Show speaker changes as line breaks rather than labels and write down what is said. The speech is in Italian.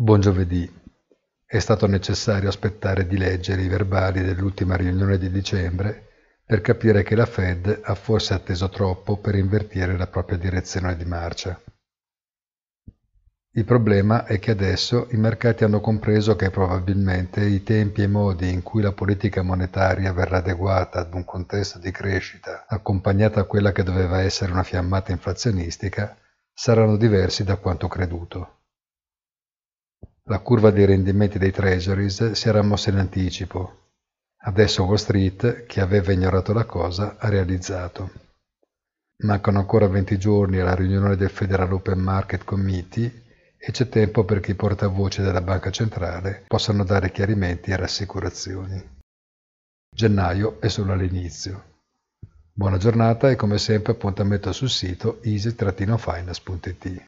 Buon giovedì. È stato necessario aspettare di leggere i verbali dell'ultima riunione di dicembre per capire che la Fed ha forse atteso troppo per invertire la propria direzione di marcia. Il problema è che adesso i mercati hanno compreso che probabilmente i tempi e i modi in cui la politica monetaria verrà adeguata ad un contesto di crescita accompagnata a quella che doveva essere una fiammata inflazionistica saranno diversi da quanto creduto. La curva dei rendimenti dei treasuries si era mossa in anticipo. Adesso Wall Street, che aveva ignorato la cosa, ha realizzato. Mancano ancora 20 giorni alla riunione del Federal Open Market Committee e c'è tempo perché i portavoce della Banca Centrale possano dare chiarimenti e rassicurazioni. Gennaio è solo all'inizio. Buona giornata e come sempre appuntamento sul sito easy-finance.it.